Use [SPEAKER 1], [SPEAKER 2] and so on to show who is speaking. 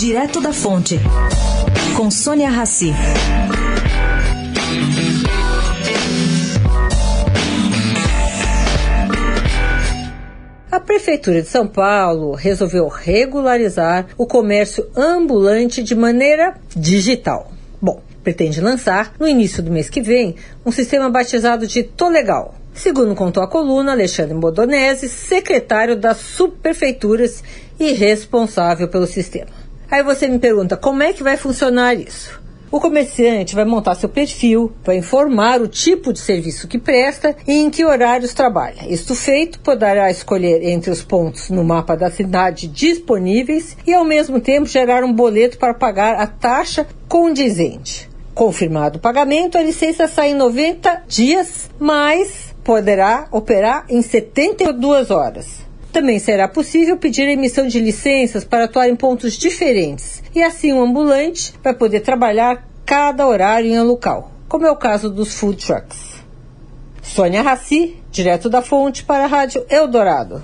[SPEAKER 1] Direto da Fonte, com Sônia Rassi.
[SPEAKER 2] A Prefeitura de São Paulo resolveu regularizar o comércio ambulante de maneira digital. Bom, pretende lançar, no início do mês que vem, um sistema batizado de Tolegal. Segundo contou a coluna Alexandre Bodonese, secretário das subprefeituras e responsável pelo sistema. Aí você me pergunta, como é que vai funcionar isso? O comerciante vai montar seu perfil, vai informar o tipo de serviço que presta e em que horários trabalha. Isto feito, poderá escolher entre os pontos no mapa da cidade disponíveis e, ao mesmo tempo, gerar um boleto para pagar a taxa condizente. Confirmado o pagamento, a licença sai em 90 dias, mas poderá operar em 72 horas. Também será possível pedir a emissão de licenças para atuar em pontos diferentes, e assim o ambulante vai poder trabalhar cada horário em um local, como é o caso dos food trucks. Sônia Raci, direto da fonte para a Rádio Eldorado.